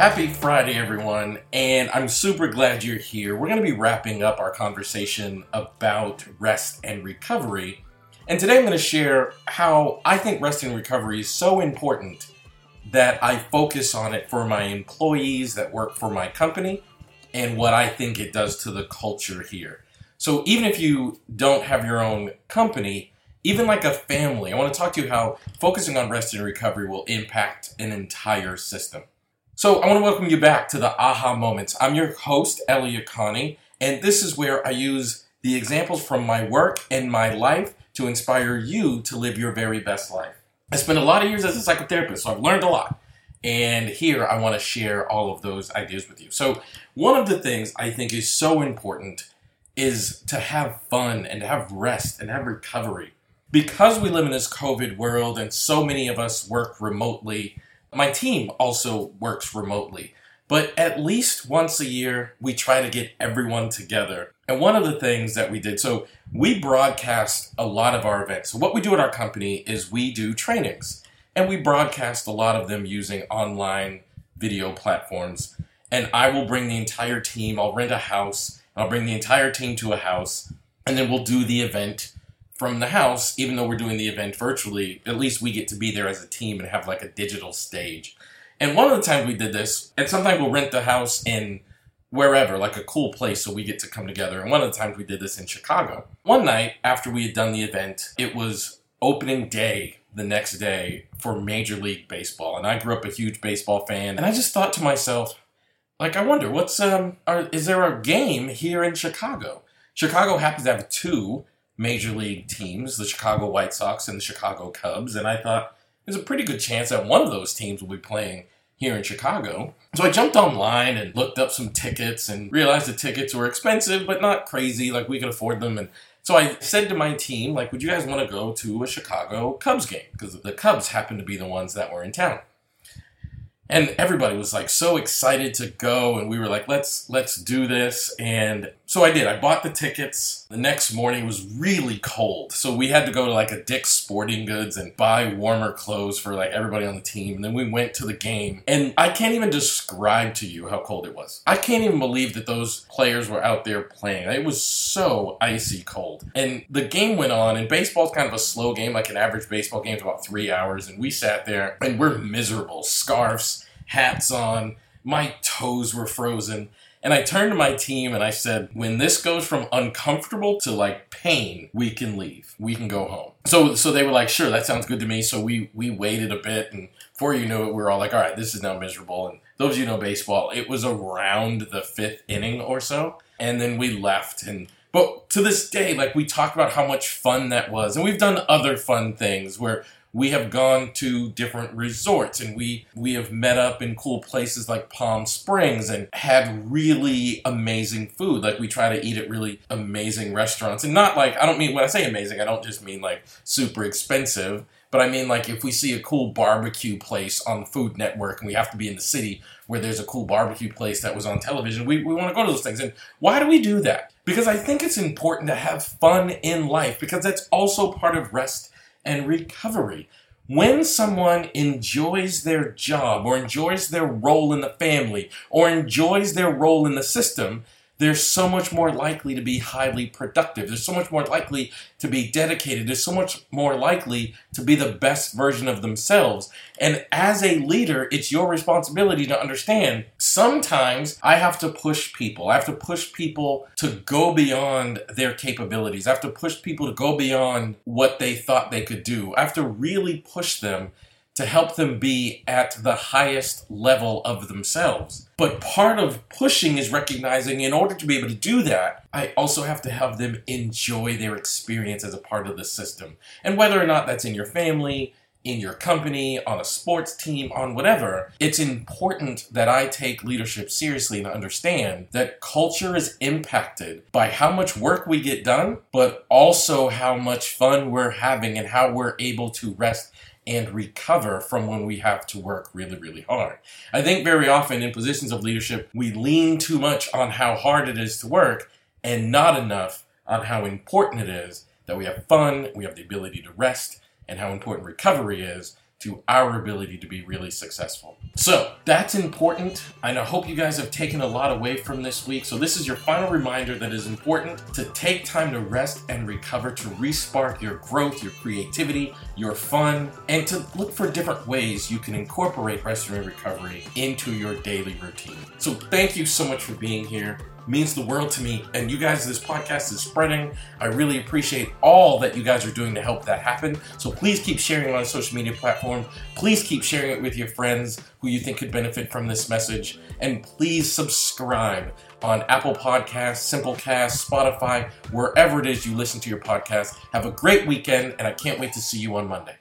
Happy Friday, everyone, and I'm super glad you're here. We're going to be wrapping up our conversation about rest and recovery. And today I'm going to share how I think rest and recovery is so important that I focus on it for my employees that work for my company and what I think it does to the culture here. So, even if you don't have your own company, even like a family, I want to talk to you how focusing on rest and recovery will impact an entire system. So, I want to welcome you back to the Aha Moments. I'm your host, Elliott Connie, and this is where I use the examples from my work and my life to inspire you to live your very best life. I spent a lot of years as a psychotherapist, so I've learned a lot. And here I want to share all of those ideas with you. So, one of the things I think is so important is to have fun and to have rest and have recovery because we live in this COVID world and so many of us work remotely, my team also works remotely. But at least once a year, we try to get everyone together. And one of the things that we did, so we broadcast a lot of our events. So, what we do at our company is we do trainings, and we broadcast a lot of them using online video platforms. And I will bring the entire team, I'll rent a house, I'll bring the entire team to a house, and then we'll do the event from the house, even though we're doing the event virtually, at least we get to be there as a team and have like a digital stage. And one of the times we did this, and sometimes we'll rent the house in wherever, like a cool place, so we get to come together. And one of the times we did this in Chicago. One night after we had done the event, it was opening day the next day for Major League Baseball. And I grew up a huge baseball fan. And I just thought to myself, like, I wonder, what's, um, are, is there a game here in Chicago? Chicago happens to have two major league teams, the Chicago White Sox and the Chicago Cubs, and I thought there's a pretty good chance that one of those teams will be playing here in Chicago. So I jumped online and looked up some tickets and realized the tickets were expensive, but not crazy, like we could afford them. And so I said to my team, like, would you guys want to go to a Chicago Cubs game? Because the Cubs happened to be the ones that were in town and everybody was like so excited to go and we were like let's let's do this. And so i did. I bought the tickets. The next morning was really cold. So we had to go to like a dick's sporting goods and buy warmer clothes for like everybody on the team. And then we went to the game. And i can't even describe to you how cold it was. I can't even believe that those players were out there playing. It was so icy cold. And the game went on and baseball's kind of a slow game. Like an average baseball game is about three hours. And we sat there and we're miserable. Scarves hats on. My toes were frozen. And I turned to my team and I said, when this goes from uncomfortable to like pain, we can leave. We can go home. So so they were like, sure, that sounds good to me. So we we waited a bit and before you knew it, we were all like, all right, this is now miserable. And those of you know baseball, it was around the fifth inning or so. And then we left and but to this day, like we talk about how much fun that was. And we've done other fun things where we have gone to different resorts and we we have met up in cool places like Palm Springs and had really amazing food. Like we try to eat at really amazing restaurants and not like I don't mean when I say amazing, I don't just mean like super expensive. But I mean, like, if we see a cool barbecue place on Food Network and we have to be in the city where there's a cool barbecue place that was on television, we, we want to go to those things. And why do we do that? Because I think it's important to have fun in life because that's also part of rest and recovery. When someone enjoys their job or enjoys their role in the family or enjoys their role in the system, they're so much more likely to be highly productive. They're so much more likely to be dedicated. They're so much more likely to be the best version of themselves. And as a leader, it's your responsibility to understand sometimes I have to push people. I have to push people to go beyond their capabilities. I have to push people to go beyond what they thought they could do. I have to really push them to help them be at the highest level of themselves. But part of pushing is recognizing in order to be able to do that, I also have to have them enjoy their experience as a part of the system. And whether or not that's in your family, in your company, on a sports team, on whatever, it's important that I take leadership seriously and understand that culture is impacted by how much work we get done, but also how much fun we're having and how we're able to rest and recover from when we have to work really, really hard. I think very often in positions of leadership, we lean too much on how hard it is to work and not enough on how important it is that we have fun, we have the ability to rest, and how important recovery is to our ability to be really successful. So that's important, and I hope you guys have taken a lot away from this week. So, this is your final reminder that is important to take time to rest and recover, to respark your growth, your creativity, your fun, and to look for different ways you can incorporate rest and recovery into your daily routine. So, thank you so much for being here means the world to me. And you guys, this podcast is spreading. I really appreciate all that you guys are doing to help that happen. So please keep sharing on social media platform. Please keep sharing it with your friends who you think could benefit from this message. And please subscribe on Apple Podcasts, Simplecast, Spotify, wherever it is you listen to your podcast. Have a great weekend, and I can't wait to see you on Monday.